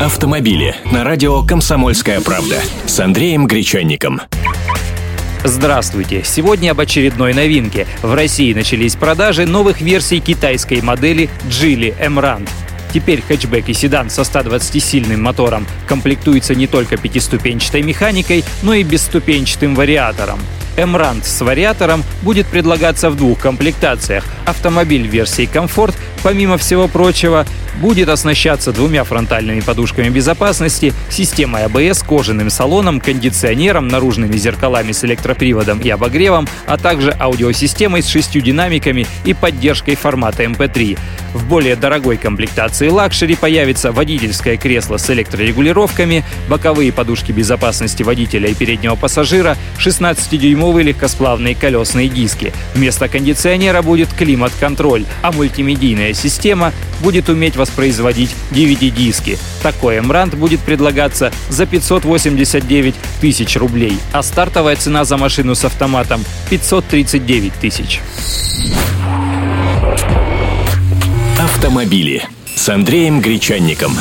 Автомобили на радио «Комсомольская правда» с Андреем Гречанником. Здравствуйте! Сегодня об очередной новинке. В России начались продажи новых версий китайской модели Geely Emrand. Теперь хэтчбэк и седан со 120-сильным мотором комплектуется не только пятиступенчатой механикой, но и бесступенчатым вариатором. Эмрант с вариатором будет предлагаться в двух комплектациях. Автомобиль версии «Комфорт», помимо всего прочего, будет оснащаться двумя фронтальными подушками безопасности, системой АБС, кожаным салоном, кондиционером, наружными зеркалами с электроприводом и обогревом, а также аудиосистемой с шестью динамиками и поддержкой формата MP3. В более дорогой комплектации luxury появится водительское кресло с электрорегулировками, боковые подушки безопасности водителя и переднего пассажира, 16-дюймовые легкосплавные колесные диски. Вместо кондиционера будет климат-контроль, а мультимедийная система будет уметь воспроизводить DVD-диски. Такой Эмрант будет предлагаться за 589 тысяч рублей, а стартовая цена за машину с автоматом 539 тысяч. Автомобили с Андреем Гречанником.